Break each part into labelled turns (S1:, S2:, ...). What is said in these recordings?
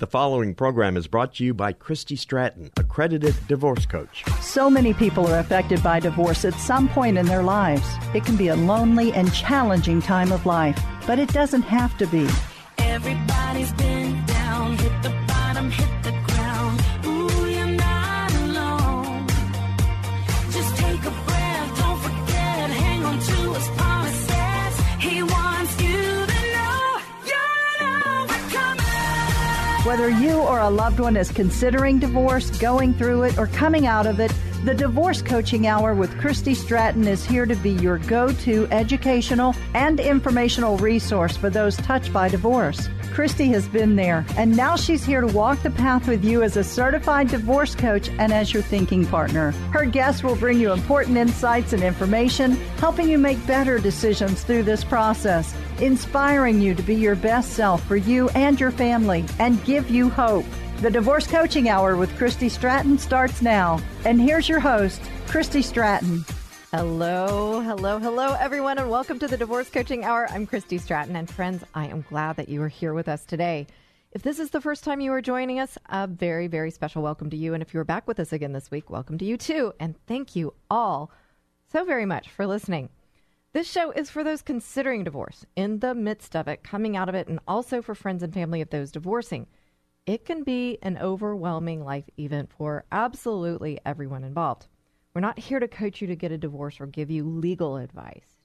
S1: The following program is brought to you by Christy Stratton, accredited divorce coach.
S2: So many people are affected by divorce at some point in their lives. It can be a lonely and challenging time of life, but it doesn't have to be.
S3: Everybody's been down, hit the bottom, hit the
S2: Whether you or a loved one is considering divorce, going through it, or coming out of it, the Divorce Coaching Hour with Christy Stratton is here to be your go to educational and informational resource for those touched by divorce. Christy has been there, and now she's here to walk the path with you as a certified divorce coach and as your thinking partner. Her guests will bring you important insights and information, helping you make better decisions through this process, inspiring you to be your best self for you and your family, and give you hope. The Divorce Coaching Hour with Christy Stratton starts now. And here's your host, Christy Stratton.
S4: Hello, hello, hello, everyone, and welcome to the Divorce Coaching Hour. I'm Christy Stratton, and friends, I am glad that you are here with us today. If this is the first time you are joining us, a very, very special welcome to you. And if you're back with us again this week, welcome to you too. And thank you all so very much for listening. This show is for those considering divorce, in the midst of it, coming out of it, and also for friends and family of those divorcing. It can be an overwhelming life event for absolutely everyone involved. We're not here to coach you to get a divorce or give you legal advice.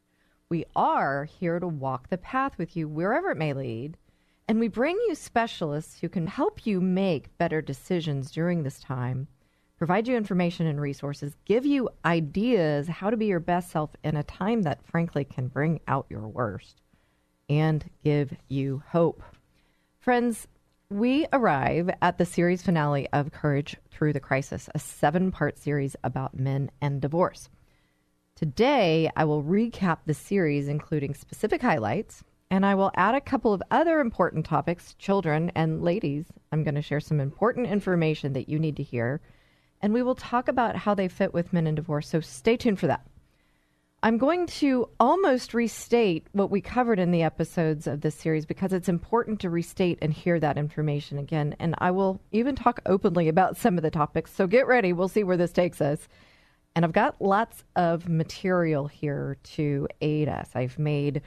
S4: We are here to walk the path with you wherever it may lead, and we bring you specialists who can help you make better decisions during this time, provide you information and resources, give you ideas how to be your best self in a time that frankly can bring out your worst, and give you hope. Friends, we arrive at the series finale of Courage Through the Crisis, a seven part series about men and divorce. Today, I will recap the series, including specific highlights, and I will add a couple of other important topics. Children and ladies, I'm going to share some important information that you need to hear, and we will talk about how they fit with men and divorce. So stay tuned for that. I'm going to almost restate what we covered in the episodes of this series because it's important to restate and hear that information again. And I will even talk openly about some of the topics. So get ready. We'll see where this takes us. And I've got lots of material here to aid us. I've made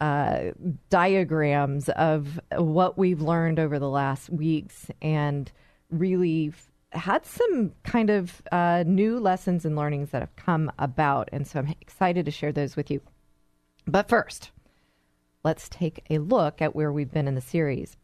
S4: uh, diagrams of what we've learned over the last weeks and really had some kind of uh, new lessons and learnings that have come about. And so I'm excited to share those with you. But first, let's take a look at where we've been in the series.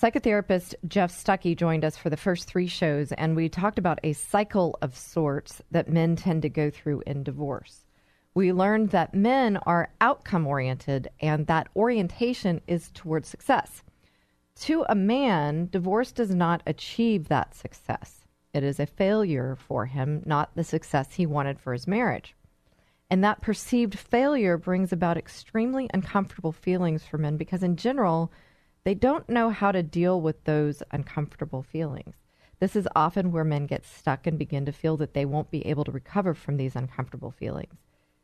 S4: Psychotherapist Jeff Stucke joined us for the first three shows, and we talked about a cycle of sorts that men tend to go through in divorce. We learned that men are outcome oriented and that orientation is towards success. To a man, divorce does not achieve that success. It is a failure for him, not the success he wanted for his marriage. And that perceived failure brings about extremely uncomfortable feelings for men because, in general, they don't know how to deal with those uncomfortable feelings. This is often where men get stuck and begin to feel that they won't be able to recover from these uncomfortable feelings.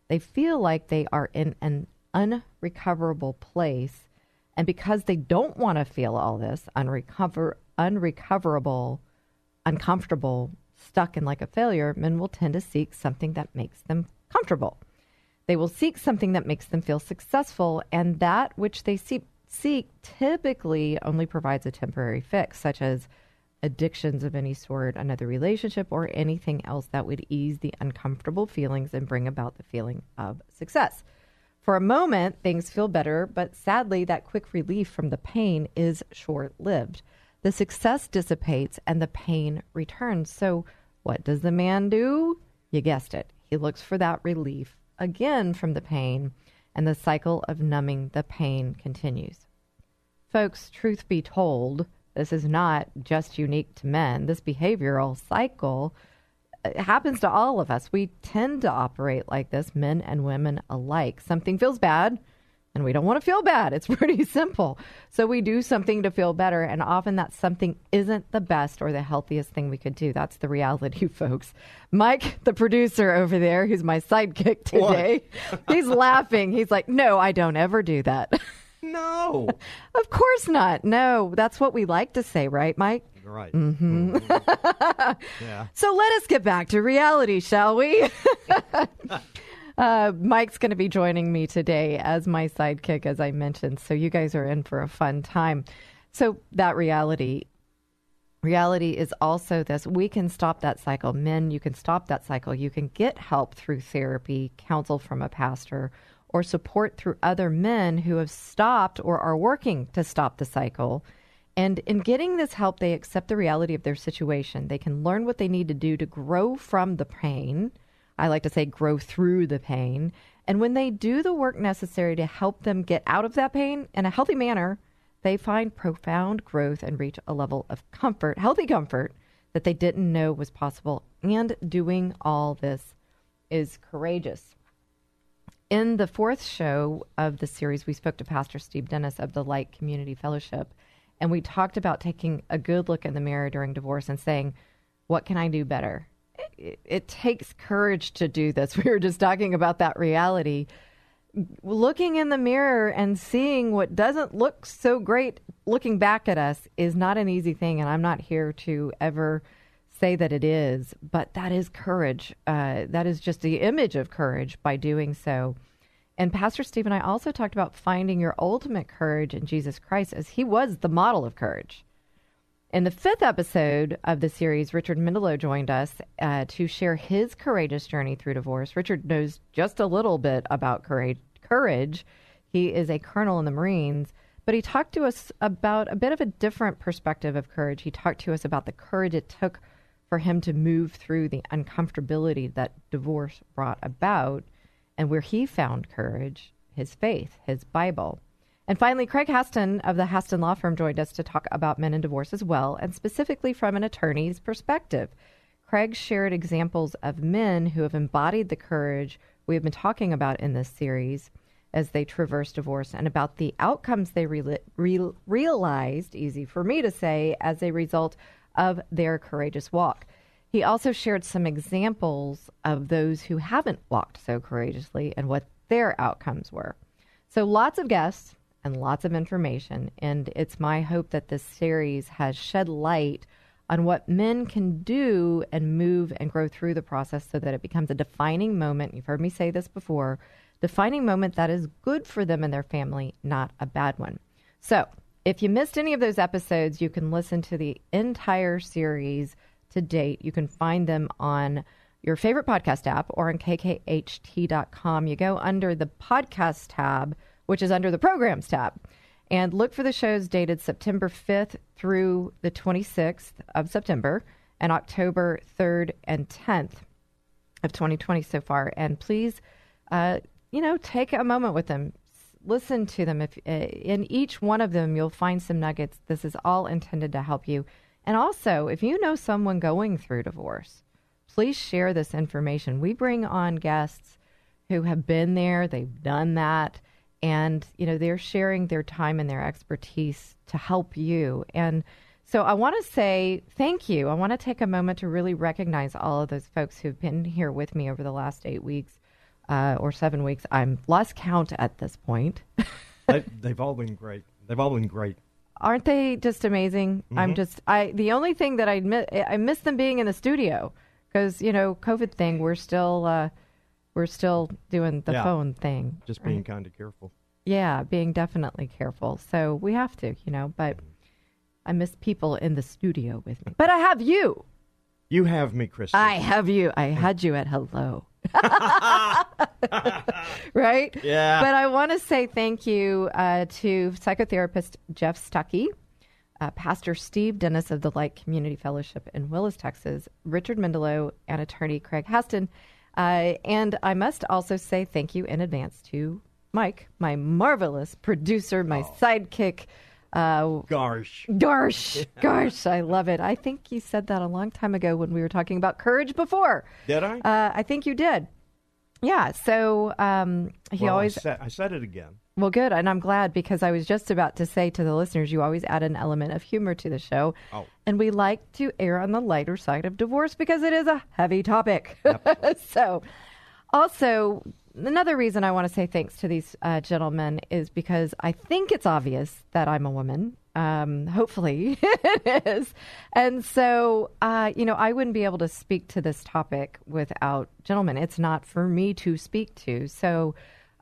S4: They feel like they are in an unrecoverable place. And because they don't want to feel all this unrecover, unrecoverable, uncomfortable, stuck in like a failure, men will tend to seek something that makes them comfortable. They will seek something that makes them feel successful, and that which they seek, seek typically only provides a temporary fix, such as addictions of any sort, another relationship, or anything else that would ease the uncomfortable feelings and bring about the feeling of success. For a moment, things feel better, but sadly, that quick relief from the pain is short lived. The success dissipates and the pain returns. So, what does the man do? You guessed it. He looks for that relief again from the pain, and the cycle of numbing the pain continues. Folks, truth be told, This is not just unique to men. This behavioral cycle uh, happens to all of us. We tend to operate like this, men and women alike. Something feels bad, and we don't want to feel bad. It's pretty simple. So we do something to feel better, and often that something isn't the best or the healthiest thing we could do. That's the reality, folks. Mike, the producer over there, who's my sidekick today, he's laughing. He's like, No, I don't ever do that.
S1: No.
S4: of course not. No, that's what we like to say, right, Mike?
S1: right.
S4: Mm-hmm.
S1: yeah.
S4: So let us get back to reality, shall we? Uh, Mike's going to be joining me today as my sidekick, as I mentioned. So you guys are in for a fun time. So that reality. Reality is also this we can stop that cycle. Men, you can stop that cycle. You can get help through therapy, counsel from a pastor, or support through other men who have stopped or are working to stop the cycle. And in getting this help, they accept the reality of their situation. They can learn what they need to do to grow from the pain. I like to say grow through the pain. And when they do the work necessary to help them get out of that pain in a healthy manner, they find profound growth and reach a level of comfort, healthy comfort, that they didn't know was possible. And doing all this is courageous. In the fourth show of the series, we spoke to Pastor Steve Dennis of the Light Community Fellowship, and we talked about taking a good look in the mirror during divorce and saying, What can I do better? It, takes courage to do this. We were just talking about that reality. Looking in the mirror and seeing what doesn't look so great looking back at us is not an easy thing, and I'm not here to ever say that it is, but that is courage. Uh, that is just the image of courage by doing so. And Pastor Steve and I also talked about finding your ultimate courage in Jesus Christ as he was the model of courage. In the fifth episode of the series, Richard Mendelow joined us uh, to share his courageous journey through divorce. Richard knows just a little bit about courage. courage. He is a colonel in the Marines, but he talked to us about a bit of a different perspective of courage. He talked to us about the courage it took for him to move through the uncomfortability that divorce brought about and where he found courage, his faith, his Bible. And finally, Craig Haston of the Haston Law Firm joined us to talk about men and divorce as well, and specifically from an attorney's perspective. Craig shared examples of men who have embodied the courage we have been talking about in this series as they traverse divorce and about the outcomes they re- re- realized, easy for me to say, as a result of their courageous walk. He also shared some examples of those who haven't walked so courageously and what their outcomes were. So, lots of guests and lots of information. And it's my hope that this series has shed light on what men can do and move and grow through the process so that it becomes a defining moment. You've heard me say this before defining moment that is good for them and their family, not a bad one. So, if you missed any of those episodes, you can listen to the entire series to date. You can find them on your favorite podcast app or on kkht.com. You go under the podcast tab, which is under the programs tab, and look for the shows dated September 5th through the 26th of September and October 3rd and 10th of 2020 so far. And please, uh, you know, take a moment with them. Listen to them. If uh, in each one of them you'll find some nuggets. This is all intended to help you. And also, if you know someone going through divorce, please share this information. We bring on guests who have been there, they've done that, and you know, they're sharing their time and their expertise to help you. And so I want to say thank you. I want to take a moment to really recognize all of those folks who've been here with me over the last 8 weeks uh, or 7 weeks. I'm lost count at this point.
S1: they, they've all been great. They've all been great.
S4: aren't they just amazing? I'm just I the only thing that I miss I miss them being in the studio because you know COVID thing we're still uh, we're still doing the
S1: Yeah.
S4: phone thing.
S1: Just
S4: right?
S1: being kind of careful.
S4: yeah, being definitely careful. So we have to, you know. But I miss people in the studio with me. But I have you.
S1: You have me, Christy.
S4: I have you. I had you at hello. right?
S1: Yeah.
S4: But I want to say thank you uh, to psychotherapist Jeff Stucke, uh, Pastor Steve Dennis of the Light Community Fellowship in Willis, Texas, Richard Mendelow, and attorney Craig Haston. Uh, and I must also say thank you in advance to Mike, my marvelous producer, my sidekick, Uh,
S1: Gosh.
S4: Gosh, gosh, I love it. I think you said that a long time ago when we were talking about courage before.
S1: Did I?
S4: Uh, I think you did. Yeah. So um, he
S1: Well,
S4: always
S1: I said, I said it again.
S4: Well, good, and I'm glad because I was just about to say to the listeners, you always add an element of humor to the show,
S1: Oh.
S4: and we like to err on the lighter side of divorce because it is a heavy topic. so, also another reason I want to say thanks to these uh, gentlemen is because I think it's obvious that I'm a woman. Um, hopefully it is. And so, uh, you know, I wouldn't be able to speak to this topic without gentlemen. It's not for me to speak to. So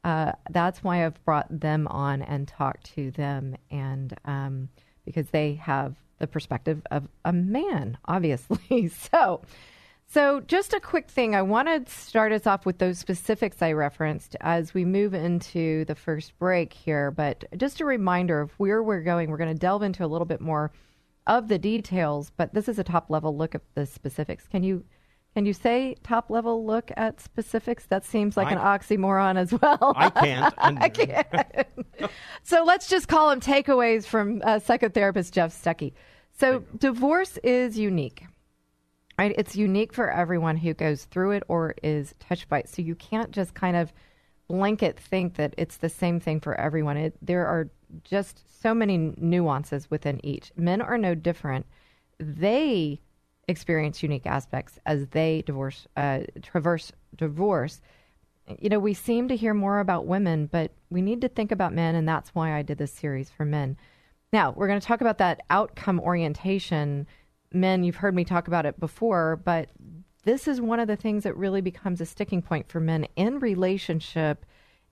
S4: uh, that's why I've brought them on and talked to them. And um, because they have the perspective of a man, obviously. so, so, just a quick thing. I want to start us off with those specifics I referenced as we move into the first break here. But just a reminder of where we're going. We're going to delve into a little bit more of the details, but this is a top level look at the specifics. Can you can you say top level look at specifics? That seems like an oxymoron as well.
S1: I can't.
S4: I can't. so let's just call them takeaways from uh, psychotherapist Jeff Stucke. So divorce is unique, right? It's unique for everyone who goes through it or is touched by it. So you can't just kind of blanket think that it's the same thing for everyone. It, there are just so many nuances within each. Men are no different. They experience unique aspects as they divorce, uh, traverse divorce you know, we seem to hear more about women, but we need to think about men, and that's why I did this series for men. Now, we're going to talk about that outcome orientation. Men, you've heard me talk about it before, but this is one of the things that really becomes a sticking point for men in relationship,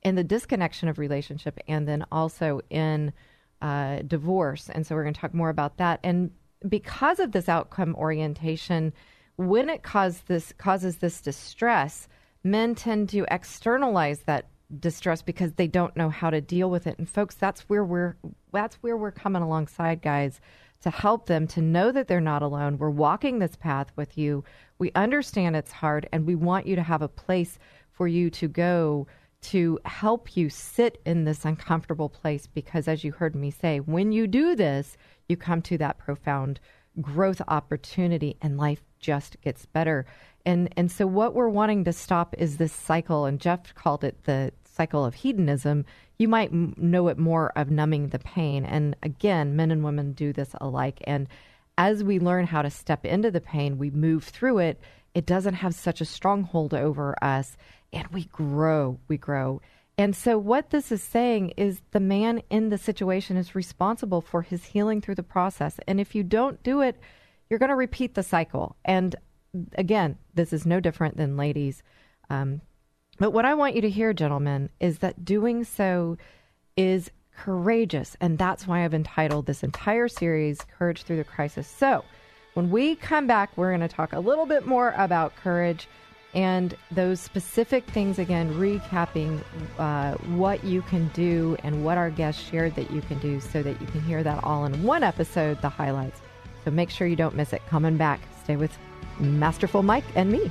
S4: in the disconnection of relationship, and then also in uh, divorce. And so we're going to talk more about that. And because of this outcome orientation, when it cause this, causes this distress, men tend to externalize that distress because they don't know how to deal with it. And folks, that's where we're that's where we're coming alongside guys to help them to know that they're not alone. We're walking this path with you. We understand it's hard and we want you to have a place for you to go to help you sit in this uncomfortable place because as you heard me say, when you do this, you come to that profound growth opportunity and life just gets better. And and so what we're wanting to stop is this cycle and Jeff called it the cycle of hedonism. You might m- know it more of numbing the pain. And again, men and women do this alike and as we learn how to step into the pain, we move through it. It doesn't have such a stronghold over us and we grow, we grow. And so, what this is saying is the man in the situation is responsible for his healing through the process. And if you don't do it, you're going to repeat the cycle. And again, this is no different than ladies. Um, but what I want you to hear, gentlemen, is that doing so is courageous. And that's why I've entitled this entire series, Courage Through the Crisis. So, when we come back, we're going to talk a little bit more about courage and those specific things again, recapping uh, what you can do and what our guests shared that you can do so that you can hear that all in one episode, the highlights. So make sure you don't miss it. Coming back, stay with Masterful Mike and me.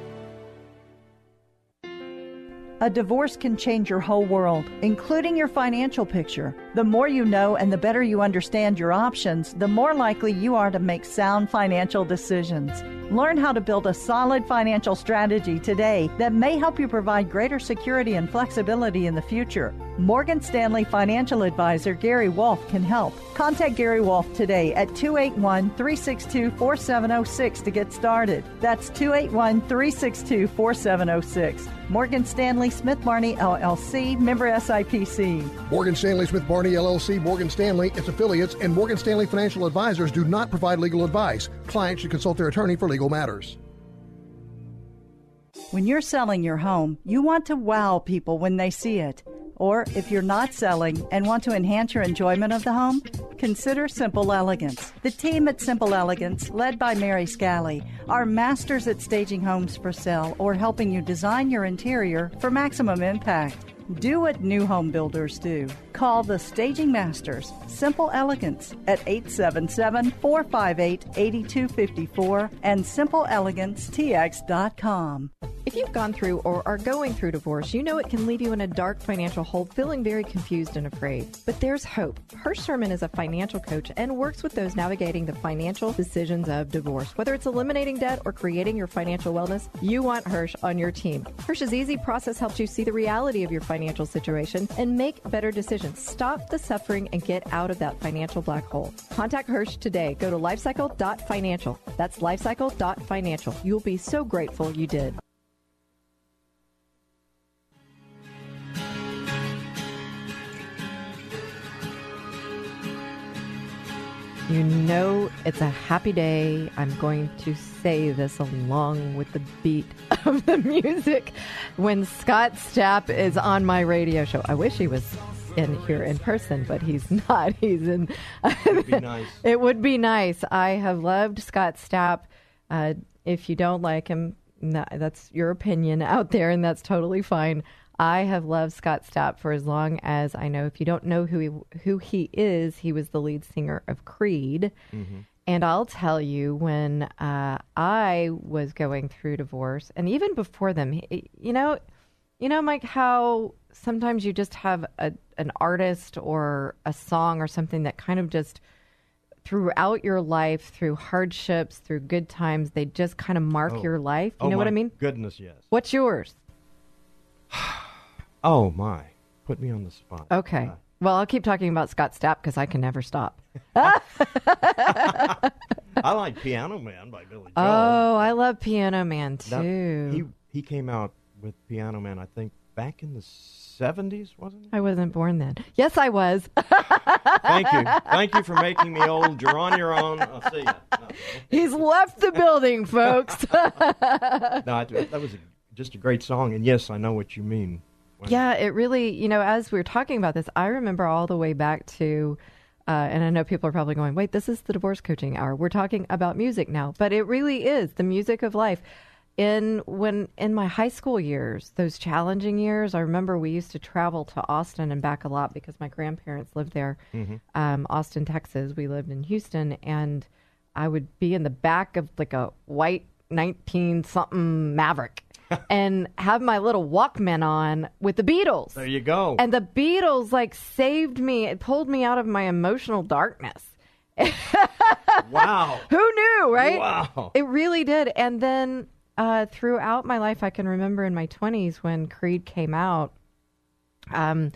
S2: A divorce can change your whole world, including your financial picture. The more you know and the better you understand your options, the more likely you are to make sound financial decisions. Learn how to build a solid financial strategy today that may help you provide greater security and flexibility in the future. Morgan Stanley financial advisor Gary Wolf can help. Contact Gary Wolf today at 281 362 4706 to get started. That's 281 362 4706. Morgan Stanley Smith Barney LLC, member SIPC.
S5: Morgan Stanley Smith Barney LLC, Morgan Stanley, its affiliates, and Morgan Stanley Financial Advisors do not provide legal advice. Clients should consult their attorney for legal matters.
S2: When you're selling your home, you want to wow people when they see it. Or if you're not selling and want to enhance your enjoyment of the home, consider Simple Elegance. The team at Simple Elegance, led by Mary Scally, are masters at staging homes for sale or helping you design your interior for maximum impact. Do what new home builders do. Call the Staging Masters, Simple Elegance, at 877 458 8254 and simpleelegancetx.com.
S4: If you've gone through or are going through divorce, you know it can leave you in a dark financial hole, feeling very confused and afraid. But there's hope. Hirsch Sherman is a financial coach and works with those navigating the financial decisions of divorce. Whether it's eliminating debt or creating your financial wellness, you want Hirsch on your team. Hirsch's easy process helps you see the reality of your financial situation and make better decisions. Stop the suffering and get out of that financial black hole. Contact Hirsch today. Go to lifecycle.financial. That's lifecycle.financial. You'll be so grateful you did. You know it's a happy day. I'm going to say this along with the beat of the music when Scott Stapp is on my radio show. I wish he was in here in person, but he's not. He's in.
S1: It would be nice.
S4: It would be nice. I have loved Scott Stapp. Uh, if you don't like him, that's your opinion out there, and that's totally fine. I have loved Scott Stapp for as long as I know. If you don't know who he who he is, he was the lead singer of Creed. And I'll tell you, when uh, I was going through divorce, and even before them, he- you know, you know, Mike, how sometimes you just have a, an artist or a song or something that kind of just throughout your life, through hardships, through good times, they just kind of mark
S1: Oh.
S4: your life. You
S1: Oh,
S4: know what I mean?
S1: Goodness, yes.
S4: What's yours?
S1: Oh my! Put me on the spot.
S4: Okay.
S1: Uh,
S4: Well, I'll keep talking about Scott Stapp because I can never stop.
S1: I like Piano Man by Billy Joel.
S4: Oh, I love Piano Man
S1: That-
S4: too.
S1: he he came out with Piano Man, I think, back in the seventies, wasn't it?
S4: I wasn't born then. Yes, I was.
S1: Thank you, thank you for making me old. You're on your own. I'll see you. No,
S4: He's left the building, folks.
S1: no I, that was a, just a great song, and yes, I know what you mean.
S4: Yeah, it really, you know, as we were talking about this, I remember all the way back to, uh, and I know people are probably going, wait, this is the divorce coaching hour. We're talking about music now, but it really is the music of life. In when in my high school years, those challenging years, I remember we used to travel to Austin and back a lot because my grandparents lived there, um, Austin, Texas. We lived in Houston, and I would be in the back of like a white nineteen something Maverick. And have my little Walkman on with the Beatles.
S1: There you go.
S4: And the Beatles like saved me. It pulled me out of my emotional darkness.
S1: wow.
S4: Who knew, right?
S1: Wow.
S4: It really did. And then uh, throughout my life, I can remember in my 20s when Creed came out, um,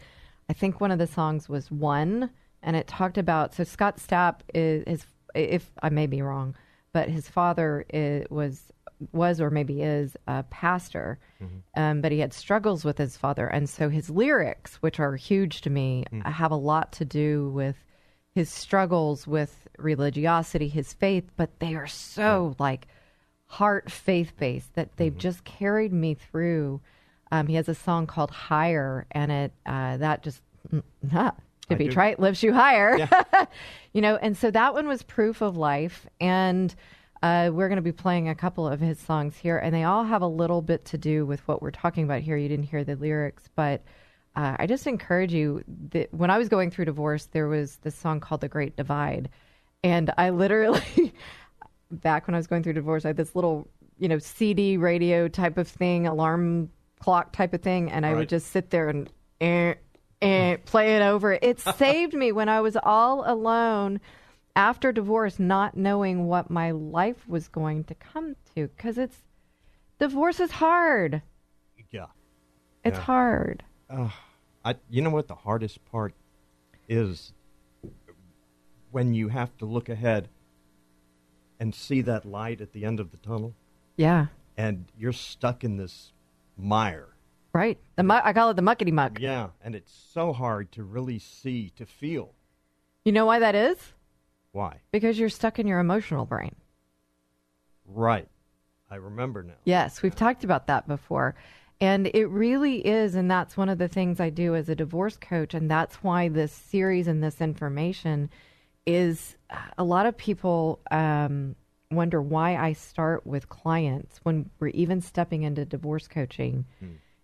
S4: I think one of the songs was One, and it talked about. So Scott Stapp is, is if I may be wrong, but his father is, was was or maybe is a pastor, um, but he had struggles with his father, and so his lyrics, which are huge to me, have a lot to do with his struggles with religiosity, his faith, but they are so like heart faith based that they've just carried me through. Um, he has a song called Higher, and it uh, that just to be trite lifts you higher. you know, and so that one was proof of life, and uh, we're going to be playing a couple of his songs here, and they all have a little bit to do with what we're talking about here. You didn't hear the lyrics, but uh, I just encourage you. That when I was going through divorce, there was this song called "The Great Divide," and I literally, back when I was going through divorce, I had this little, you know, CD radio type of thing, alarm clock type of thing, and I would just sit there and eh, eh, play it over. It saved me when I was all alone after divorce, not knowing what my life was going to come to, because it's divorce is hard.
S1: Yeah.
S4: It's
S1: Yeah.
S4: hard.
S1: I, you know what the hardest part is when you have to look ahead and see that light at the end of the tunnel,
S4: Yeah.
S1: and you're stuck in this mire.
S4: Right. The mu- I call it the muckety muck.
S1: Yeah, and it's so hard to really see, to feel.
S4: You know why that is?
S1: Why?
S4: Because you're stuck in your emotional brain.
S1: Right. I remember now.
S4: Yes, we've talked about that before. And it really is, and that's one of the things I do as a divorce coach. And that's why this series and this information is a lot of people um, wonder why I start with clients when we're even stepping into divorce coaching.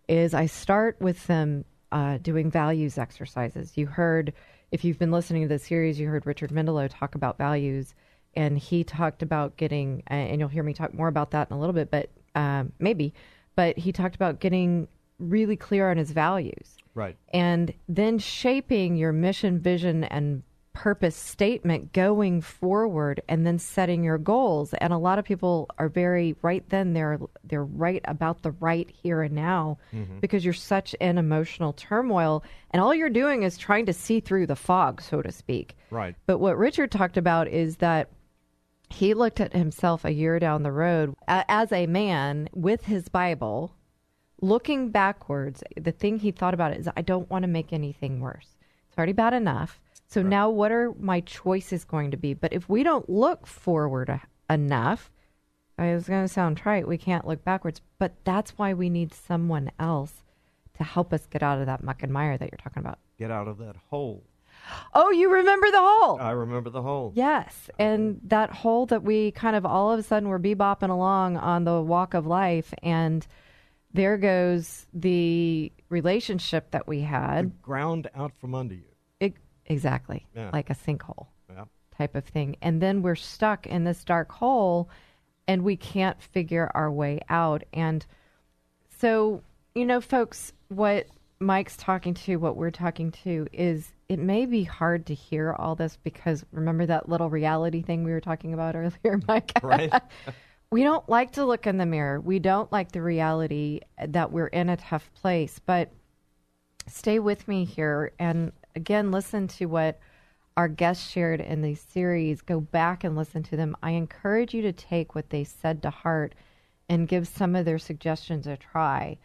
S4: Is I start with them uh, doing values exercises. You heard, if you've been listening to the series, you heard Richard Mendelow talk about values, and he talked about getting, uh, and you'll hear me talk more about that in a little bit, but um, maybe, but he talked about getting really clear on his values
S1: Right.
S4: and then shaping your mission, vision, and purpose statement going forward and then setting your goals and a lot of people are very right then they're they're right about the right here and now mm-hmm. because you're such in emotional turmoil and all you're doing is trying to see through the fog so to speak
S1: Right.
S4: but what Richard talked about is that he looked at himself a year down the road as a man with his Bible, looking backwards. The thing he thought about is, I don't want to make anything worse. It's already bad enough. So now, what are my choices going to be? But if we don't look forward enough, I was going to sound trite. We can't look backwards, but that's why we need someone else to help us get out of that muck and mire that you're talking about.
S1: Get out of that hole.
S4: Oh, you remember the hole?
S1: I remember the hole.
S4: Yes, and that hole that we kind of all of a sudden were bebopping along on the walk of life, and there goes the relationship that we
S1: The
S4: had.
S1: ground out from under you.
S4: Exactly,
S1: Yeah.
S4: like a sinkhole
S1: Yeah.
S4: type of thing. And then we're stuck in this dark hole and we can't figure our way out. And so, you know, folks, what Mike's talking to, what we're talking to is it may be hard to hear all this because remember that little reality thing we were talking about earlier, Mike?
S1: Right.
S4: we don't like to look in the mirror. We don't like the reality that we're in a tough place. But stay with me here and again listen to what our guests shared in these series. Go back and listen to them. I encourage you to take what they said to heart and give some of their suggestions a try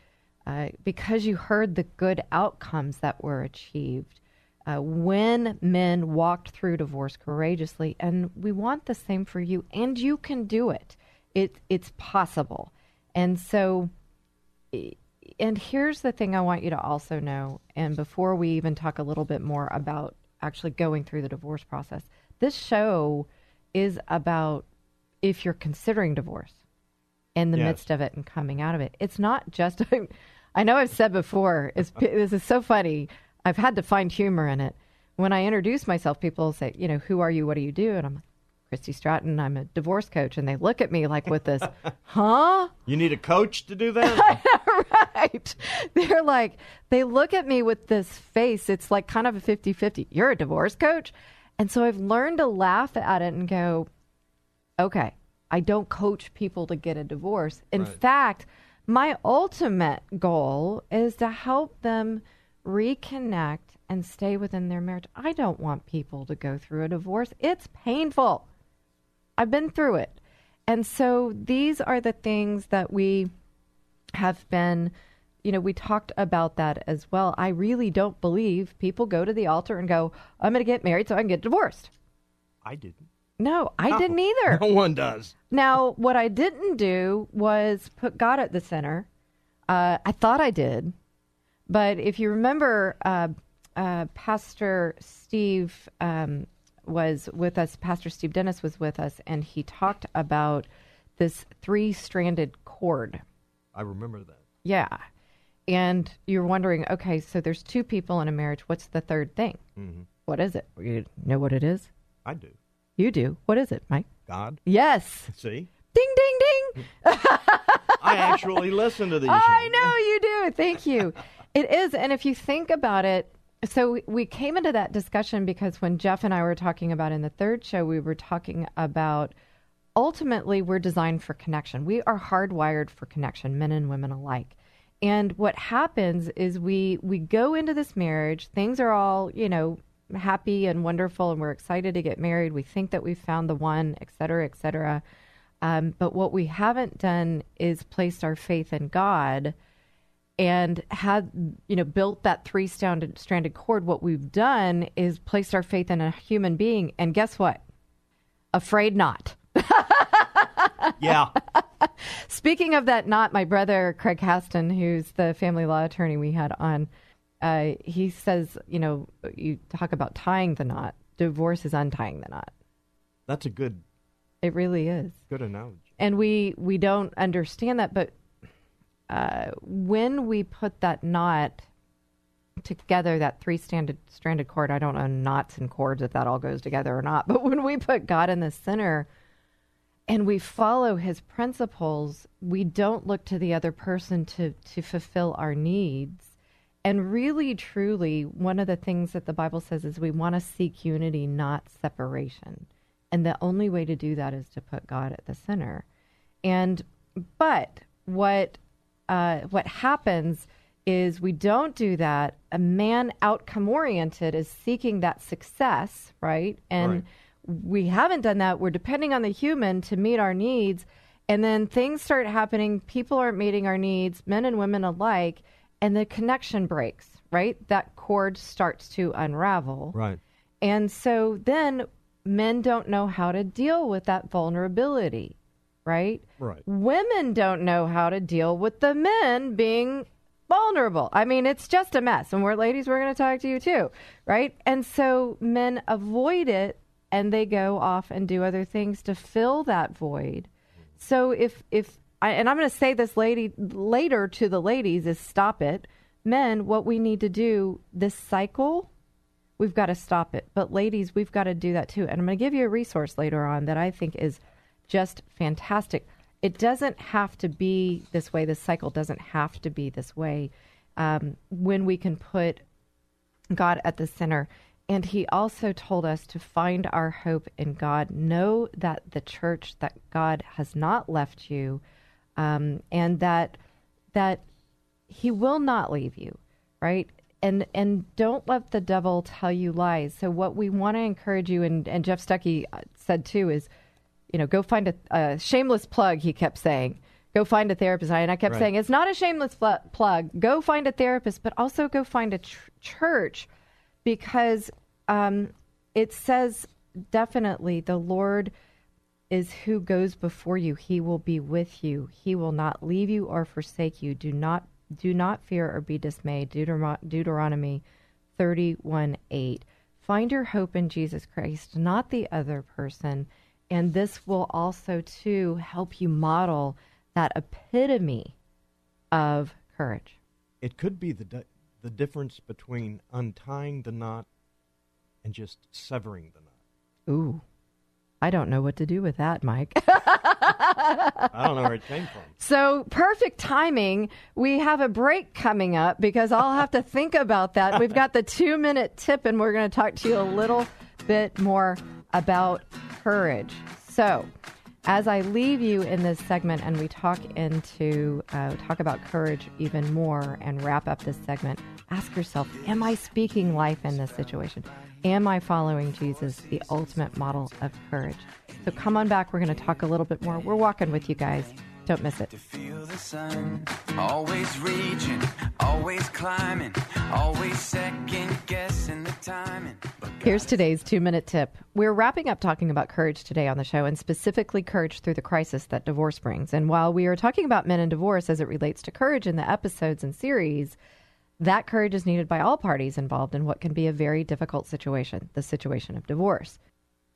S4: uh, because you heard the good outcomes that were achieved. Uh, when men walked through divorce courageously, and we want the same for you, and you can do it. It it's possible, and so and here's the thing I want you to also know, and before we even talk a little bit more about actually going through the divorce process, this show is about if you're considering divorce in the
S1: Yes.
S4: midst of it and coming out of it. It's not just, I know I've said before, it's, this is so funny. I've had to find humor in it. When I introduce myself, people say, you know, who are you? What do you do? And I'm like, Christy Stratton, I'm a divorce coach. And they look at me like with this, huh?
S1: You need a coach to do that?
S4: right. They're like, they look at me with this face. It's like kind of a 50 50. You're a divorce coach? And so I've learned to laugh at it and go, okay, I don't coach people to get a divorce. In
S1: Right.
S4: fact, my ultimate goal is to help them reconnect and stay within their marriage. I don't want people to go through a divorce, it's painful. I've been through it. And so these are the things that we have been, you know, we talked about that as well. I really don't believe people go to the altar and go, I'm going to get married so I can get divorced.
S1: I didn't.
S4: No, I
S1: No.
S4: didn't either.
S1: No one does.
S4: Now, what I didn't do was put God at the center. Uh, I thought I did. But if you remember, uh, uh, Pastor Steve um, was with us, Pastor Steve Dennis was with us, and he talked about this three stranded cord.
S1: I remember that.
S4: Yeah. And you're wondering, okay, so there's two people in a marriage. What's the third thing? Mm-hmm. What is it? You know what it is?
S1: I do.
S4: You do. What is it, Mike?
S1: God.
S4: Yes.
S1: See?
S4: Ding, ding, ding.
S1: I actually listen to these.
S4: Oh, I know you do. Thank you. it is. And if you think about it, so we- came into that discussion because when Jeff and I were talking about in the third show, we were talking about ultimately we're designed for connection. We are hardwired for connection, men and women alike. And what happens is we we go into this marriage, things are all, you know, happy and wonderful and we're excited to get married. We think that we've found the one, et cetera, et cetera. Um, but what we haven't done is placed our faith in God and had you know built that three stranded stranded cord. What we've done is placed our faith in a human being, and guess what? Afraid not.
S1: yeah.
S4: Speaking of that knot, my brother Craig Haston, who's the family law attorney we had on, uh, he says, you know, you talk about tying the knot. Divorce is untying the knot.
S1: That's a good
S4: It really is.
S1: good analogy.
S4: and we we don't understand that but uh, when we put that knot together that three stranded stranded cord i don't know knots and cords if that all goes together or not but when we put god in the center and we follow his principles we don't look to the other person to to fulfill our needs. And really truly one of the things that the bible says is we want to seek unity not separation. And the only way to do that is to put god at the center. And but what uh, what happens is we don't do that. A man outcome oriented is seeking that success, right? And
S1: Right.
S4: we haven't done that. We're depending on the human to meet our needs. And then things start happening. People aren't meeting our needs, men and women alike. And the connection breaks, right? That cord starts to unravel.
S1: Right.
S4: And so then men don't know how to deal with that vulnerability, right?
S1: Right.
S4: Women don't know how to deal with the men being vulnerable. I mean, it's just a mess. And we're ladies, we're going to talk to you too, right? And so men avoid it and they go off and do other things to fill that void. So if if I, and I'm going to say this lady later to the ladies is stop it. Men, what we need to do this cycle we've got to stop it. But ladies, we've got to do that too. And I'm going to give you a resource later on that I think is just fantastic. It doesn't have to be this way. This cycle doesn't have to be this way. Um, when we can put God at the center. And he also told us to find our hope in God. Know that the church, that God has not left you, um, and that that he will not leave you, right? And and don't let the devil tell you lies. So what we want to encourage you, and, and Jeff Stucke uh, said too, is you know go find a, a shameless plug. He kept saying. Go find a therapist. And I kept
S1: Right.
S4: saying, it's not a shameless pl- plug. Go find a therapist, but also go find a ch- church because um, it says definitely the Lord is who goes before you. He will be with you. He will not leave you or forsake you. Do not do not fear or be dismayed. Deuteron- Deuteronomy 31 8. Find your hope in Jesus Christ, not the other person. And this will also, too, help you model that epitome of courage.
S1: It could be the di- the difference between untying the knot and just severing the knot.
S4: Ooh, I don't know what to do with that, Mike.
S1: I don't know where it came from.
S4: So perfect timing. We have a break coming up because I'll have to think about that. We've got the two minute tip, and we're going to talk to you a little bit more about courage. So, as I leave you in this segment, and we talk into uh, talk about courage even more, and wrap up this segment, ask yourself: Am I speaking life in this situation? Am I following Jesus, the ultimate model of courage? So come on back. We're going to talk a little bit more. We're walking with you guys. Don't miss it.
S6: Feel the sun, always reaching, always climbing, always second guessing the timing.
S4: Here's today's two minute tip. We're wrapping up talking about courage today on the show, and specifically courage through the crisis that divorce brings. And while we are talking about men and divorce as it relates to courage in the episodes and series, that courage is needed by all parties involved in what can be a very difficult situation the situation of divorce.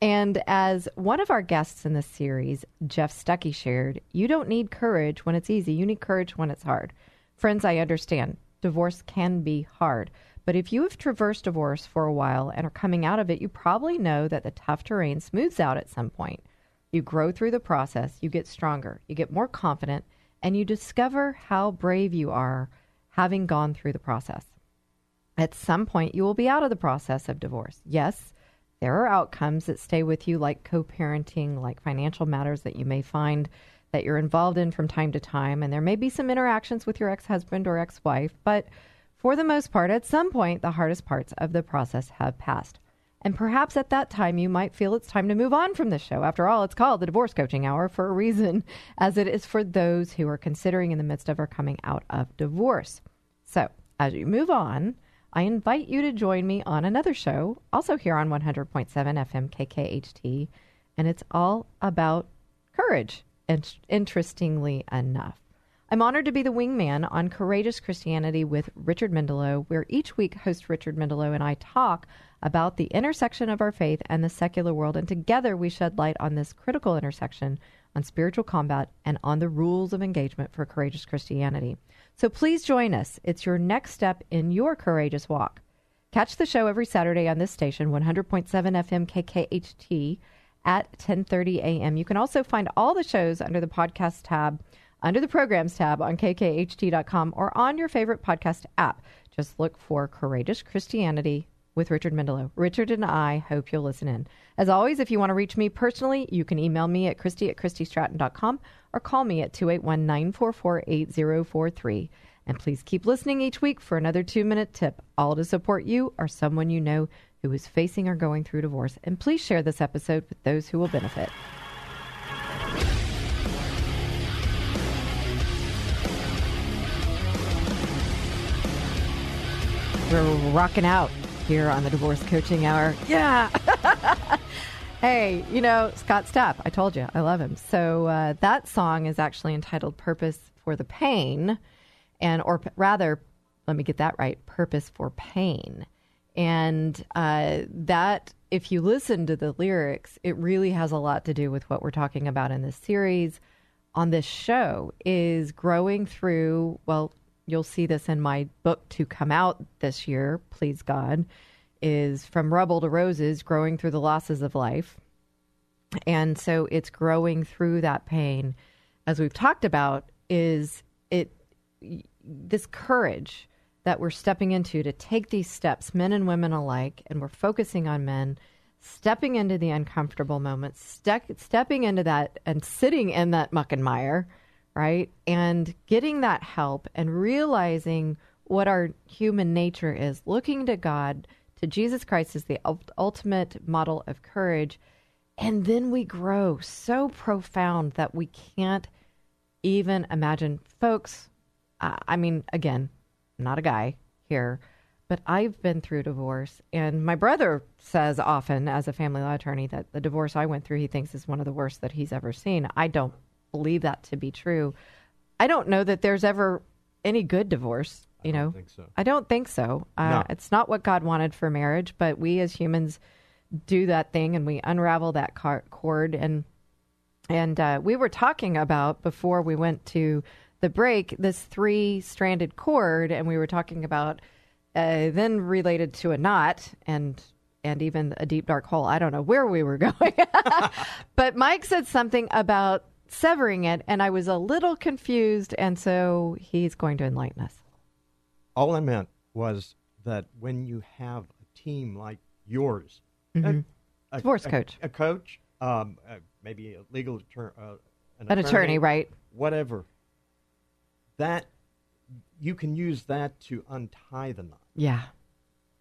S4: And as one of our guests in this series, Jeff Stucke, shared, you don't need courage when it's easy. You need courage when it's hard. Friends, I understand. Divorce can be hard. But if you have traversed divorce for a while and are coming out of it, you probably know that the tough terrain smooths out at some point. You grow through the process, you get stronger, you get more confident, and you discover how brave you are having gone through the process. At some point, you will be out of the process of divorce. Yes, there are outcomes that stay with you, like co parenting, like financial matters that you may find that you're involved in from time to time. And there may be some interactions with your ex husband or ex wife, but for the most part, at some point, the hardest parts of the process have passed. And perhaps at that time, you might feel it's time to move on from this show. After all, it's called the Divorce Coaching Hour for a reason, as it is for those who are considering in the midst of or coming out of divorce. So, as you move on, I invite you to join me on another show, also here on 100.7 FM KKHT, and it's all about courage in- interestingly enough. I'm honored to be the wingman on Courageous Christianity with Richard Mendelow, where each week host Richard Mendelow and I talk about the intersection of our faith and the secular world, and together we shed light on this critical intersection on spiritual combat and on the rules of engagement for courageous Christianity. So please join us. It's your next step in your courageous walk. Catch the show every Saturday on this station, 100.7 FM KKHT at 10:30 a.m. You can also find all the shows under the podcast tab, under the programs tab on kkht.com or on your favorite podcast app. Just look for Courageous Christianity with Richard Mendelow. Richard and I hope you'll listen in. As always, if you want to reach me personally, you can email me at christy at christystratton.com or call me at 281 944 8043. And please keep listening each week for another two minute tip, all to support you or someone you know who is facing or going through divorce. And please share this episode with those who will benefit. We're rocking out here on the Divorce Coaching Hour. Yeah. hey, you know, Scott Stapp, I told you, I love him. So uh, that song is actually entitled Purpose for the Pain, and, or p- rather, let me get that right, Purpose for Pain. And uh, that, if you listen to the lyrics, it really has a lot to do with what we're talking about in this series on this show is growing through, well, you'll see this in my book to come out this year, please God, is From Rubble to Roses, growing through the losses of life. And so it's growing through that pain. As we've talked about, is it this courage that we're stepping into to take these steps, men and women alike, and we're focusing on men, stepping into the uncomfortable moments, step, stepping into that and sitting in that muck and mire, right? And getting that help and realizing what our human nature is, looking to God, to Jesus Christ as the ultimate model of courage. And then we grow so profound that we can't even imagine. Folks, I mean, again, not a guy here, but I've been through divorce. And my brother says often, as a family law attorney, that the divorce I went through, he thinks is one of the worst that he's ever seen. I don't believe that to be true. I don't know that there's ever any good divorce. You know,
S1: think so.
S4: I don't think so. Uh,
S1: No.
S4: It's not what God wanted for marriage, but we as humans do that thing and we unravel that cord. And and uh, we were talking about before we went to the break this three stranded cord, and we were talking about uh, then related to a knot and and even a deep dark hole. I don't know where we were going, but Mike said something about severing it, and I was a little confused, and so he's going to enlighten us.
S1: All I meant was that when you have a team like yours,
S4: Mhm.
S1: a, a-
S4: Divorce
S1: a-
S4: coach.
S1: a, coach, um, uh, maybe a legal attorney, uh,
S4: An attorney, right.
S1: Whatever. That you can use that to untie the knot.
S4: Yeah.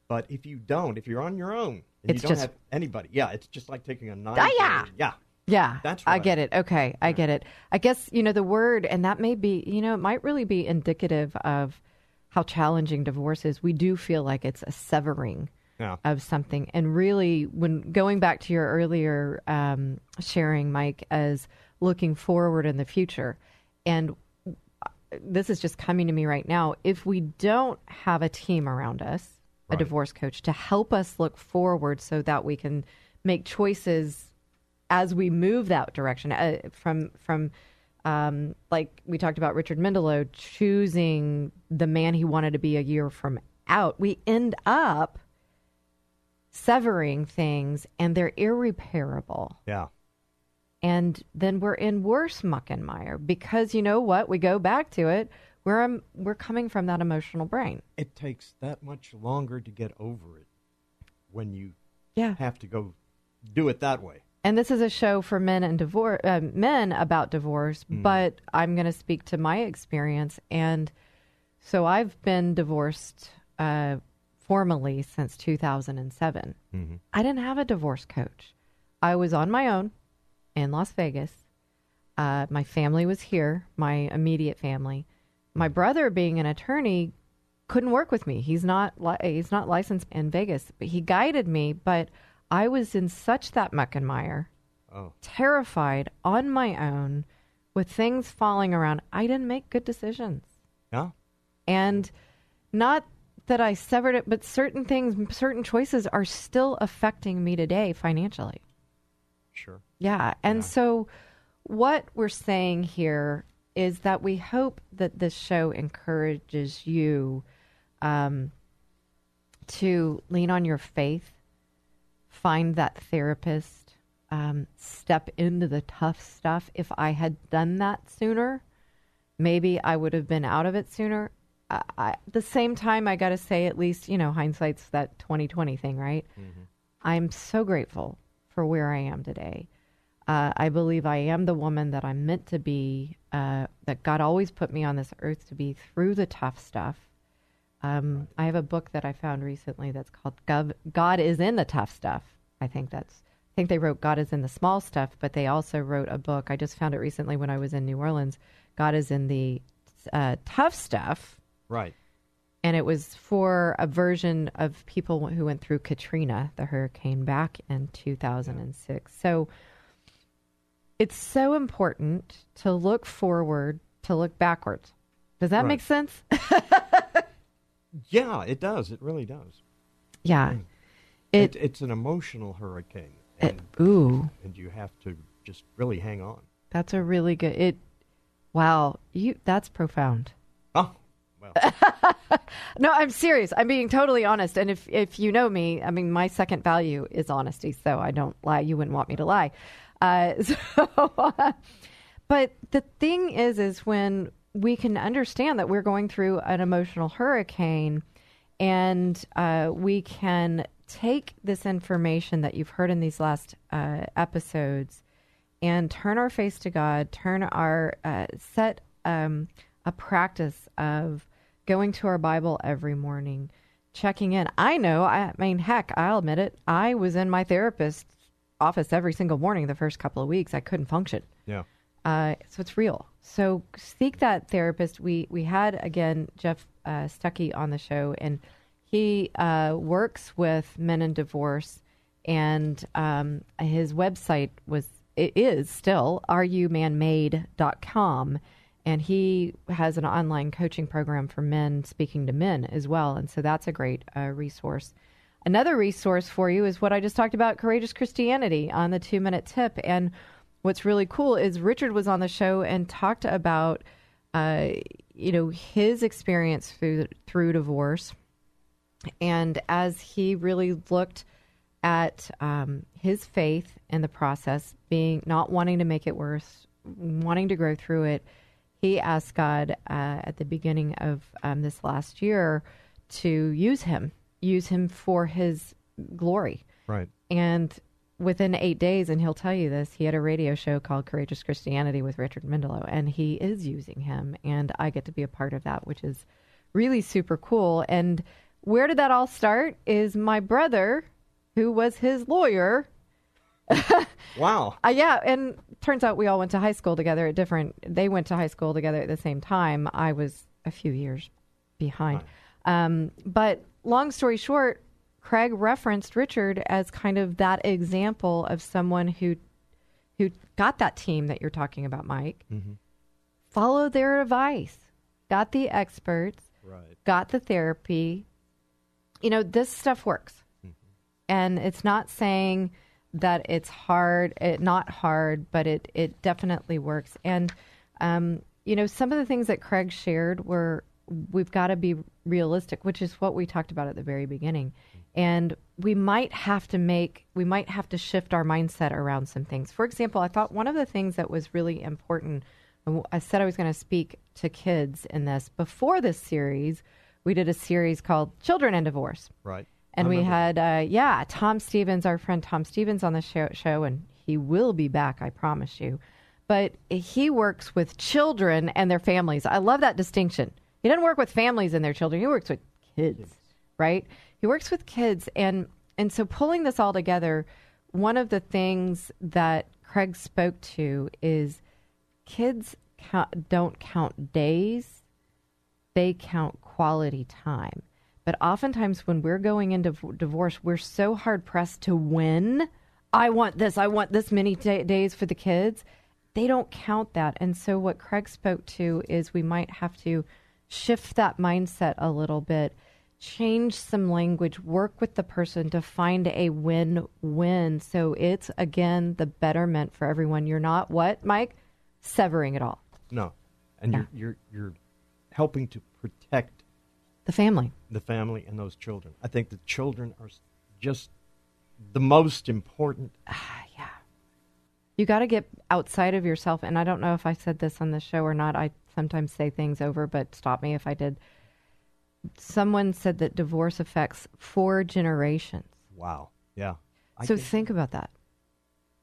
S1: But if you don't, if you're on your own and
S4: It's
S1: you don't
S4: just-
S1: have anybody, yeah, it's just like taking a knife.
S4: Ah, yeah.
S1: and- yeah.
S4: Yeah,
S1: That's
S4: right.
S1: I
S4: get it. Okay, I get it. I guess you know the word, and that may be, you know, it might really be indicative of how challenging divorce is. We do feel like it's a severing
S1: Yeah.
S4: of something, and really, when going back to your earlier um, sharing, Mike, as looking forward in the future, and this is just coming to me right now. If we don't have a team around us, a divorce coach, to help us look forward so that we can make choices as we move that direction uh, from from um, like we talked about Richard Mendelow choosing the man he wanted to be a year from out, we end up severing things and they're irreparable.
S1: Yeah.
S4: And then we're in worse muck and mire because you know what? We go back to it. We're um, we're coming from that emotional brain.
S1: It takes that much longer to get over it when you
S4: Yeah.
S1: have to go do it that way.
S4: And this is a show for men and divorce uh, men about divorce but i'm going to speak to my experience. And so i've been divorced uh, formally since 2007 i didn't have a divorce coach. I was on my own in las vegas. Uh, my family was here my immediate family. My brother being an attorney couldn't work with me. He's not li- he's not licensed in Vegas, but he guided me. But I was in such that muck and mire,
S1: Oh.
S4: terrified on my own, with things falling around, I didn't make good decisions.
S1: Yeah.
S4: And not that I severed it, but certain things, certain choices are still affecting me today financially.
S1: Sure.
S4: Yeah. And so, what we're saying here is that we hope that this show encourages you um, to lean on your faith, find that therapist, um, step into the tough stuff. If I had done that sooner, maybe I would have been out of it sooner. I, I, at the same time, I got to say, at least, you know, hindsight's that 2020 thing, right? I'm so grateful for where I am today. Uh, I believe I am the woman that I'm meant to be, uh, that God always put me on this earth to be through the tough stuff. Um, I have a book that I found recently that's called Gov- God is in the Tough Stuff. I think that's, I think they wrote God is in the Small Stuff, but they also wrote a book. I just found it recently when I was in New Orleans. God is in the uh, Tough Stuff
S1: Right.
S4: and it was for a version of people who went through Katrina, the hurricane, back in 2006. So it's so important to look forward, to look backwards. Does that
S1: Right.
S4: make sense?
S1: Yeah, it does. It really does.
S4: yeah.
S1: It,
S4: It,
S1: it's an emotional hurricane,
S4: it,
S1: and,
S4: ooh,
S1: and you have to just really hang on.
S4: that's a really good. It. Wow, you. That's profound.
S1: Oh, well,
S4: No, I'm serious. I'm being totally honest. And if if you know me, I mean, my second value is honesty. So I don't lie. You wouldn't want me to lie. Uh, so, but the thing is, is when we can understand that we're going through an emotional hurricane, and uh, we can take this information that you've heard in these last uh, episodes and turn our face to God, turn our uh, set um, a practice of going to our Bible every morning, checking in. I know, I mean, heck, I'll admit it. I was in my therapist's office every single morning the first couple of weeks. I couldn't function.
S1: yeah.
S4: Uh, so it's real. So seek that therapist. We we had again Jeff uh, Stucke on the show, and he uh, works with men in divorce, and um, his website was it is still rumanmade.com and he has an online coaching program for men speaking to men as well and so that's a great uh, resource another resource for you is what i just talked about courageous christianity on the two minute tip and what's really cool is richard was on the show and talked about uh, you know his experience through through divorce and as he really looked at um, his faith in the process, being not wanting to make it worse, wanting to grow through it, he asked God uh, at the beginning of um, this last year to use him, use him for his glory.
S1: Right.
S4: And within eight days, and he'll tell you this, he had a radio show called Courageous Christianity with Richard Mendelow, and he is using him. And I get to be a part of that, which is really super cool. And where did that all start? Is my brother, who was his lawyer,
S1: Wow.
S4: uh, yeah, and turns out we all went to high school together at different. They went to high school together at the same time. I was a few years behind. Um, but long story short, Craig referenced Richard as kind of that example of someone who who got that team that you're talking about, Mike. Followed their advice, got the experts,
S1: Right.
S4: got the therapy. You know, this stuff works. And it's not saying that it's hard, it not hard, but it it definitely works. And um, you know, some of the things that Craig shared were we've got to be realistic, which is what we talked about at the very beginning. And we might have to make, we might have to shift our mindset around some things. For example, I thought one of the things that was really important, I said I was going to speak to kids in this. Before this series, we did a series called Children and Divorce.
S1: Right.
S4: And we had, uh, yeah, Tom Stevens, our friend Tom Stevens, on the show, show, and he will be back, I promise you. But he works with children and their families. I love that distinction. He doesn't work with families and their children. He works with kids, right? He works with kids, and and so pulling this all together, one of the things that Craig spoke to is kids count, don't count days; they count quality time. But oftentimes, when we're going into divorce, we're so hard pressed to win. I want this. I want this many da days for the kids. they don't count that. And so, what Craig spoke to is we might have to shift that mindset a little bit, change some language, work with the person to find a win win. So, it's again the betterment for everyone. You're not what, Mike? Severing it all.
S1: No, and you're you're you're helping to protect
S4: The family.
S1: the family and those children. I think the children are just the most important. Ah, yeah.
S4: You got to get outside of yourself. And I don't know if I said this on the show or not. I sometimes say things over, but stop me if I did. Someone said that divorce affects four generations.
S1: Wow. Yeah. I
S4: so
S1: think-
S4: think about that.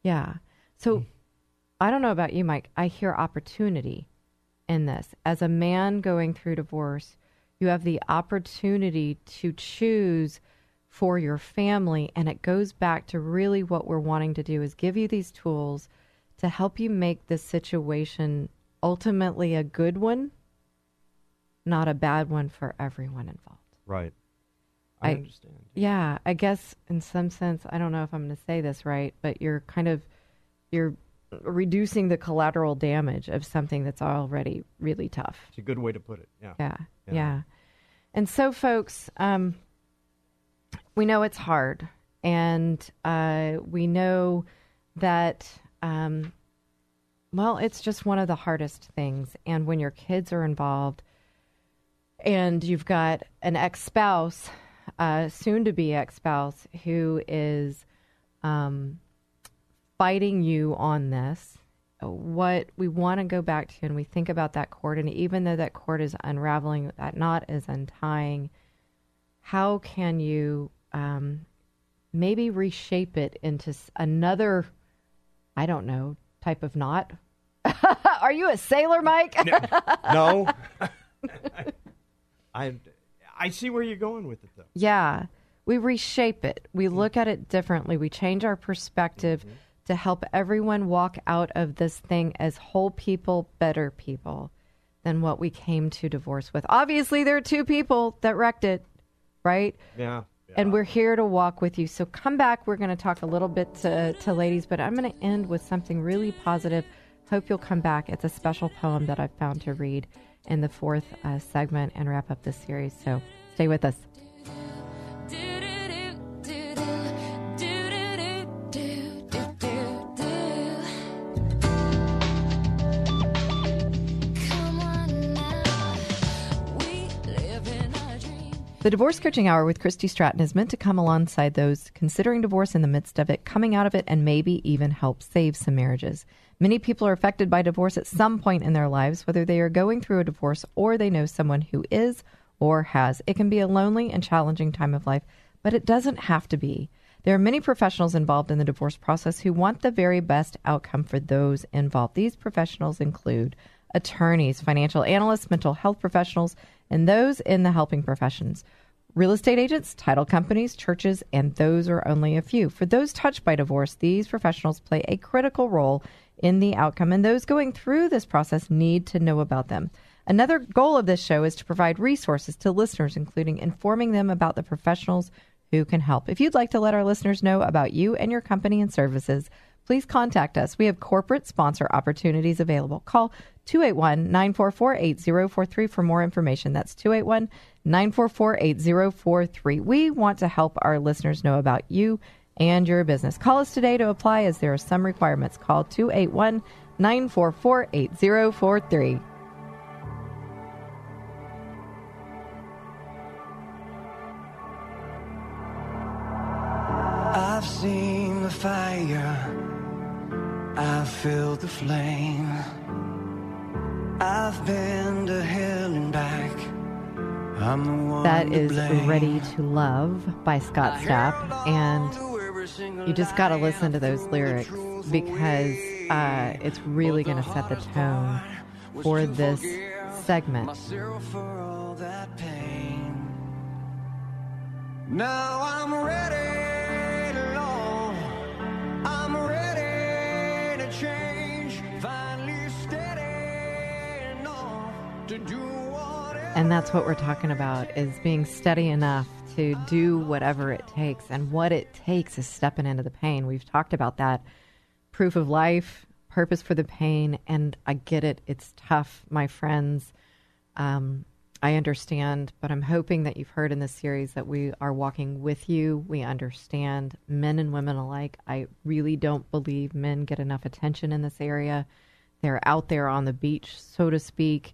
S4: Yeah. So hmm. I don't know about you, Mike. I hear opportunity in this. As a man going through divorce, you have the opportunity to choose for your family. And it goes back to really what we're wanting to do is give you these tools to help you make this situation ultimately a good one, not a bad one for everyone involved.
S1: Right. I,
S4: I-
S1: understand.
S4: Yeah, I guess in some sense, I don't know if I'm going to say this right, but you're kind of you're reducing the collateral damage of something that's already really tough.
S1: It's a good way to put it. Yeah.
S4: Yeah, yeah. And so, folks, um, we know it's hard, and uh, we know that, um, well, it's just one of the hardest things. And when your kids are involved, and you've got an ex spouse, uh, soon to be ex spouse, who is um, fighting you on this, what we want to go back to, and we think about that cord, and even though that cord is unraveling, that knot is untying, how can you um, maybe reshape it into another, I don't know, type of knot? Are you a sailor, Mike?
S1: no. I I see where you're going with it though.
S4: Yeah. We reshape it. We look at it differently. We change our perspective mm-hmm. to help everyone walk out of this thing as whole people, better people than what we came to divorce with. Obviously, there are two people that wrecked it, right?
S1: Yeah.
S4: And we're here to walk with you. So come back. We're going to talk a little bit to, to ladies, but I'm going to end with something really positive. Hope you'll come back. It's a special poem that I've found to read in the fourth uh, segment and wrap up this series. So stay with us. The Divorce Coaching Hour with Christy Stratton is meant to come alongside those considering divorce in the midst of it, coming out of it, and maybe even help save some marriages. Many people are affected by divorce at some point in their lives, whether they are going through a divorce or they know someone who is or has. It can be a lonely and challenging time of life, but it doesn't have to be. There are many professionals involved in the divorce process who want the very best outcome for those involved. These professionals include attorneys, financial analysts, mental health professionals, and those in the helping professions. Real estate agents, title companies, churches, and those are only a few. For those touched by divorce, these professionals play a critical role in the outcome, and those going through this process need to know about them. Another goal of this show is to provide resources to listeners, including informing them about the professionals who can help. If you'd like to let our listeners know about you and your company and services, please contact us. We have corporate sponsor opportunities available. Call 281 944 8043 for more information. That's 281 944 8043. We want to help our listeners know about you and your business. Call us today to apply as there are some requirements. Call 281 944 8043.
S6: I've seen the fire. I've felt the flame. I've been to hell and back. I'm the one
S4: That
S6: blame.
S4: Ready to Love by Scott Stapp. And you just got to listen to those lyrics because uh, it's really going to set the tone for this segment.
S6: For all that pain. Now I'm ready, Lord. I'm ready to change. Finally steady enough to do.
S4: And that's what we're talking about is being steady enough to do whatever it takes. And what it takes is stepping into the pain. We've talked about that. Proof of life, purpose for the pain, and I get it. It's tough, my friends. Um, I understand, but I'm hoping that you've heard in this series that we are walking with you. We understand men and women alike. I really don't believe men get enough attention in this area. They're out there on the beach, so to speak.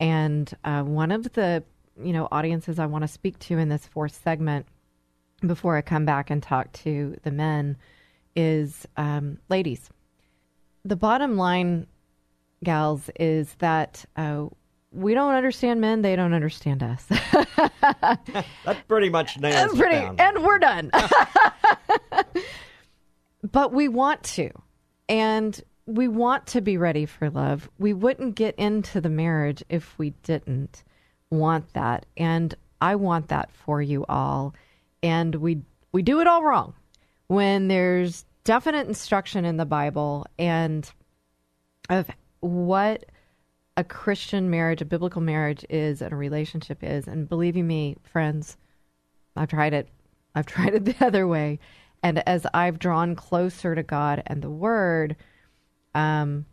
S4: And uh, one of the you know audiences I want to speak to in this fourth segment before I come back and talk to the men is um, ladies. The bottom line, gals, is that uh, we don't understand men; they don't understand us.
S1: That pretty much nails
S4: Pretty,
S1: it down.
S4: and we're done. but we want to, and we want to be ready for love. We wouldn't get into the marriage if we didn't want that, and I want that for you all. And we we do it all wrong when there's definite instruction in the Bible and of what a Christian marriage, a biblical marriage is, and a relationship is. And believe me, friends, I've tried it. I've tried it the other way. And as I've drawn closer to God and the Word, um,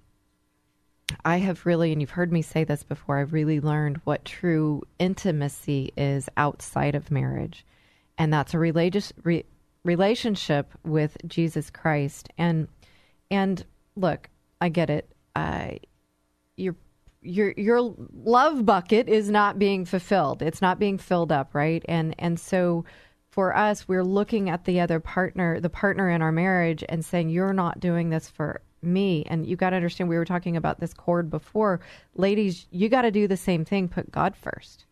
S4: I have really, and you've heard me say this before, I've really learned what true intimacy is outside of marriage. And that's a religious re, relationship with Jesus Christ. And and look, I get it. Your your your love bucket is not being fulfilled. It's not being filled up, right? And and so for us, we're looking at the other partner, the partner in our marriage, and saying, "You're not doing this for me." And you got to understand. We were talking about this cord before, ladies. You got to do the same thing. Put God first,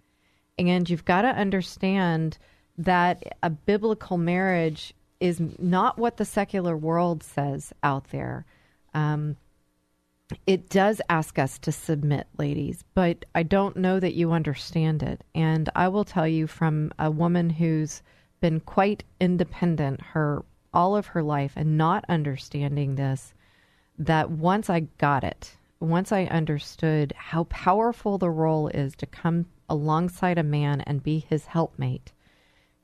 S4: and you've got to understand that a biblical marriage is not what the secular world says out there. Um, it does ask us to submit, ladies, but I don't know that you understand it. And I will tell you from a woman who's been quite independent her all of her life and not understanding this that once I got it, once I understood how powerful the role is to come alongside a man and be his helpmate,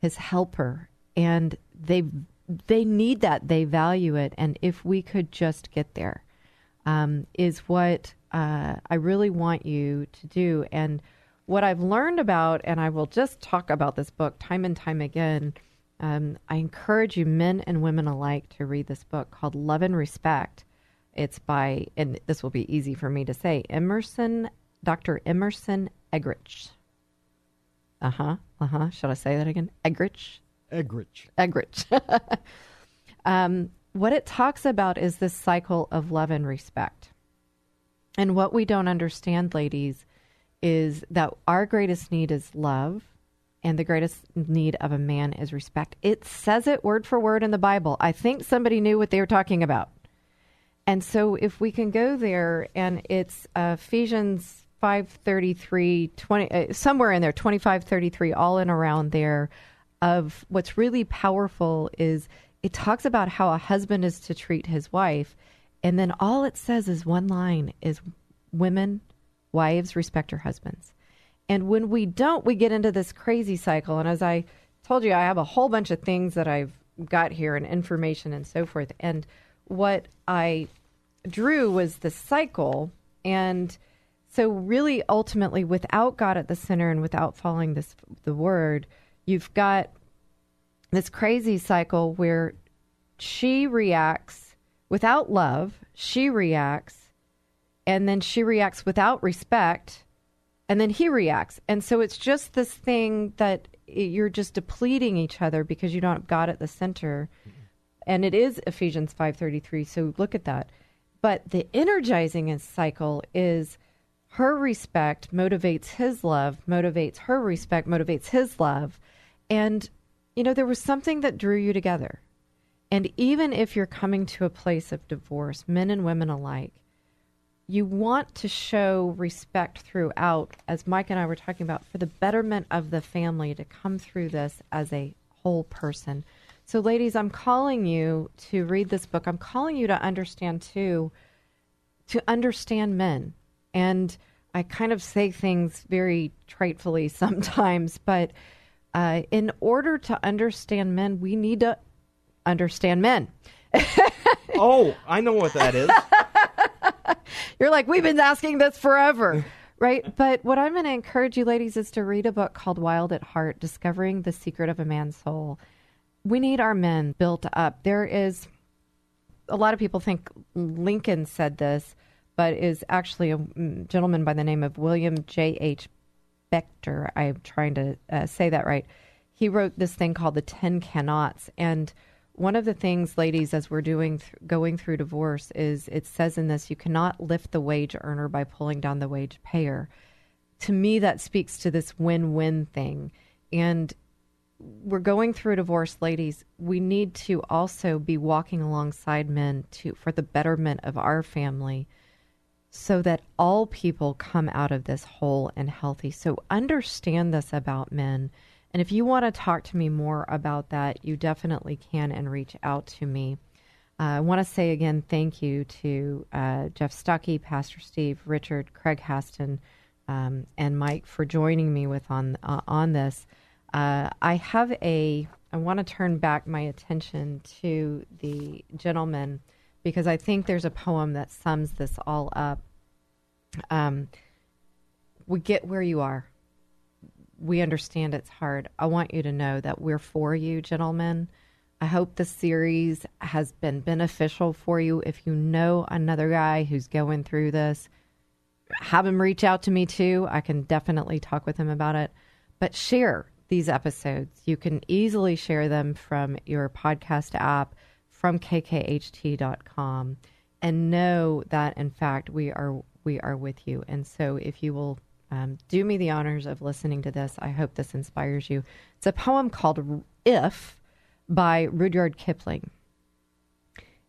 S4: his helper, and they they need that, they value it, and if we could just get there, um, is what uh, I really want you to do. And what I've learned about, and I will just talk about this book time and time again. Um, I encourage you, men and women alike, to read this book called Love and Respect. It's by, and this will be easy for me to say, Emerson, Dr. Emerson Eggerichs. Uh huh. Uh huh. Should I say that again? Eggerichs.
S1: Eggerichs.
S4: Eggerichs. um, what it talks about is this cycle of love and respect. And what we don't understand, ladies, is that our greatest need is love, and the greatest need of a man is respect. It says it word for word in the Bible. I think somebody knew what they were talking about. And so if we can go there, and it's uh, Ephesians 533, 20, uh, somewhere in there, 2533, all in around there, of what's really powerful is it talks about how a husband is to treat his wife. And then all it says is one line is women, wives, respect your husbands. And when we don't, we get into this crazy cycle. And as I told you, I have a whole bunch of things that I've got here and information and so forth. And what I drew was the cycle. And so, really, ultimately, without God at the center and without following this the word, you've got this crazy cycle where she reacts without love, she reacts, and then she reacts without respect, and then he reacts. And so it's just this thing that you're just depleting each other because you don't have God at the center. And it is Ephesians 5:33, so look at that. But the energizing cycle is her respect motivates his love, motivates her respect, motivates his love. And you know, there was something that drew you together. And even if you're coming to a place of divorce, men and women alike, you want to show respect throughout, as Mike and I were talking about, for the betterment of the family to come through this as a whole person. So, ladies, I'm calling you to read this book. I'm calling you to understand, too, to understand men. And I kind of say things very tritefully sometimes, but uh, in order to understand men, we need to understand men.
S1: oh, I know what that is.
S4: You're like, we've been asking this forever. Right. But what I'm going to encourage you ladies is to read a book called Wild at Heart Discovering the Secret of a Man's Soul. We need our men built up. There is a lot of people think Lincoln said this, but is actually a gentleman by the name of William J.H. Boetcker. I'm trying to uh, say that right. He wrote this thing called the Ten Cannots, and one of the things, ladies, as we're doing th- going through divorce, is it says in this, you cannot lift the wage earner by pulling down the wage payer. To me, that speaks to this win-win thing, and we're going through divorce, ladies. We need to also be walking alongside men to for the betterment of our family so that all people come out of this whole and healthy. So understand this about men. And if you want to talk to me more about that, you definitely can and reach out to me. Uh, I want to say again thank you to uh, Jeff Stucke, Pastor Steve, Richard, Craig Haston, um, and Mike for joining me with on uh, on this. Uh, I have a. I want to turn back my attention to the gentleman because I think there's a poem that sums this all up. Um, we get where you are. We understand it's hard. I want you to know that we're for you, gentlemen. I hope the series has been beneficial for you. If you know another guy who's going through this, have him reach out to me too. I can definitely talk with him about it. But share these episodes. You can easily share them from your podcast app, from kkht.com, and know that in fact we are we are with you. And so if you will um, do me the honors of listening to this, I hope this inspires you. It's a poem called "If" by Rudyard Kipling.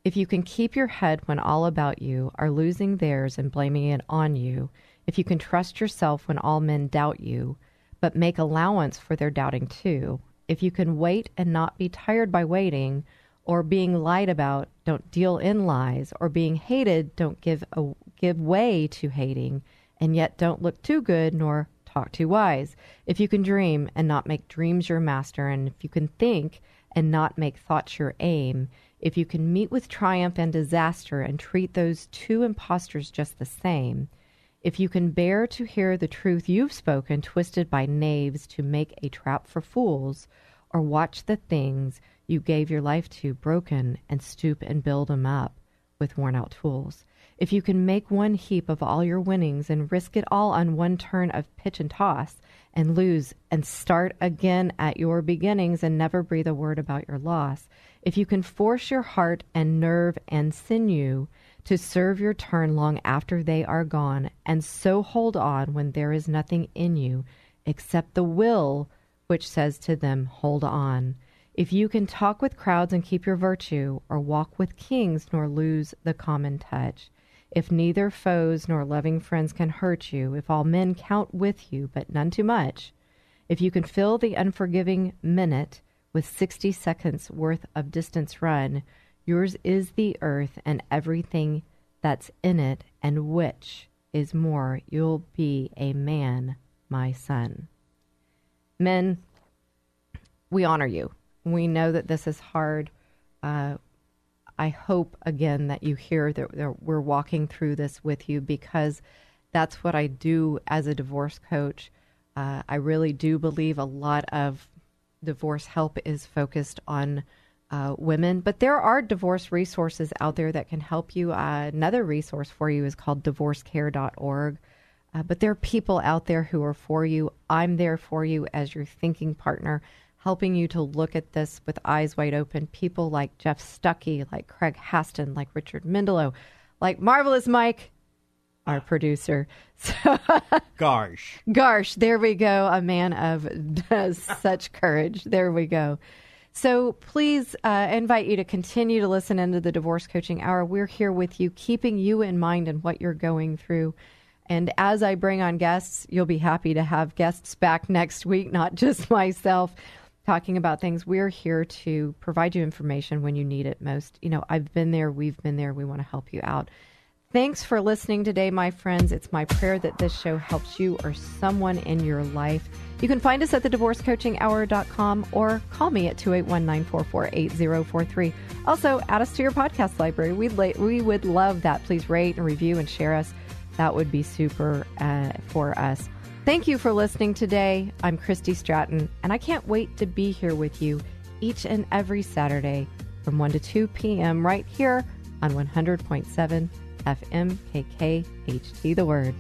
S4: If you can keep your head when all about you are losing theirs and blaming it on you, if you can trust yourself when all men doubt you, but make allowance for their doubting too, if you can wait and not be tired by waiting, or being lied about, don't deal in lies, or being hated, don't give a, give way to hating, and yet don't look too good nor talk too wise. If you can dream and not make dreams your master, and if you can think and not make thoughts your aim, if you can meet with triumph and disaster and treat those two impostors just the same, if you can bear to hear the truth you've spoken twisted by knaves to make a trap for fools, or watch the things you gave your life to broken and stoop and build 'em up with worn out tools, if you can make one heap of all your winnings and risk it all on one turn of pitch and toss and lose and start again at your beginnings and never breathe a word about your loss, if you can force your heart and nerve and sinew to serve your turn long after they are gone, and so hold on when there is nothing in you except the will which says to them, Hold on. If you can talk with crowds and keep your virtue, or walk with kings nor lose the common touch, if neither foes nor loving friends can hurt you, if all men count with you, but none too much, if you can fill the unforgiving minute with 60 seconds worth of distance run, yours is the earth and everything that's in it, and which is more, you'll be a man, my son. Men, we honor you. We know that this is hard. Uh, I hope again that you hear that, that we're walking through this with you because that's what I do as a divorce coach. Uh, I really do believe a lot of divorce help is focused on uh, women, but there are divorce resources out there that can help you. Uh, another resource for you is called divorcecare.org. Uh, but there are people out there who are for you. I'm there for you as your thinking partner, helping you to look at this with eyes wide open. People like Jeff Stucke, like Craig Haston, like Richard Mendelow, like Marvelous Mike, our producer. So,
S1: Garsh.
S4: Garsh, there we go. A man of such courage. There we go. So please uh, invite you to continue to listen into the Divorce Coaching Hour. We're here with you, keeping you in mind and what you're going through. And as I bring on guests, you'll be happy to have guests back next week, not just myself talking about things. We're here to provide you information when you need it most. You know, I've been there, we've been there, we want to help you out. Thanks for listening today, my friends. It's my prayer that this show helps you or someone in your life. You can find us at thedivorcecoachinghour.com or call me at 281 944 8043. Also, add us to your podcast library. We'd la- we would love that. Please rate and review and share us. That would be super uh, for us. Thank you for listening today. I'm Christy Stratton, and I can't wait to be here with you each and every Saturday from 1 to 2 p.m. right here on 100.7 FM KKHT The Word.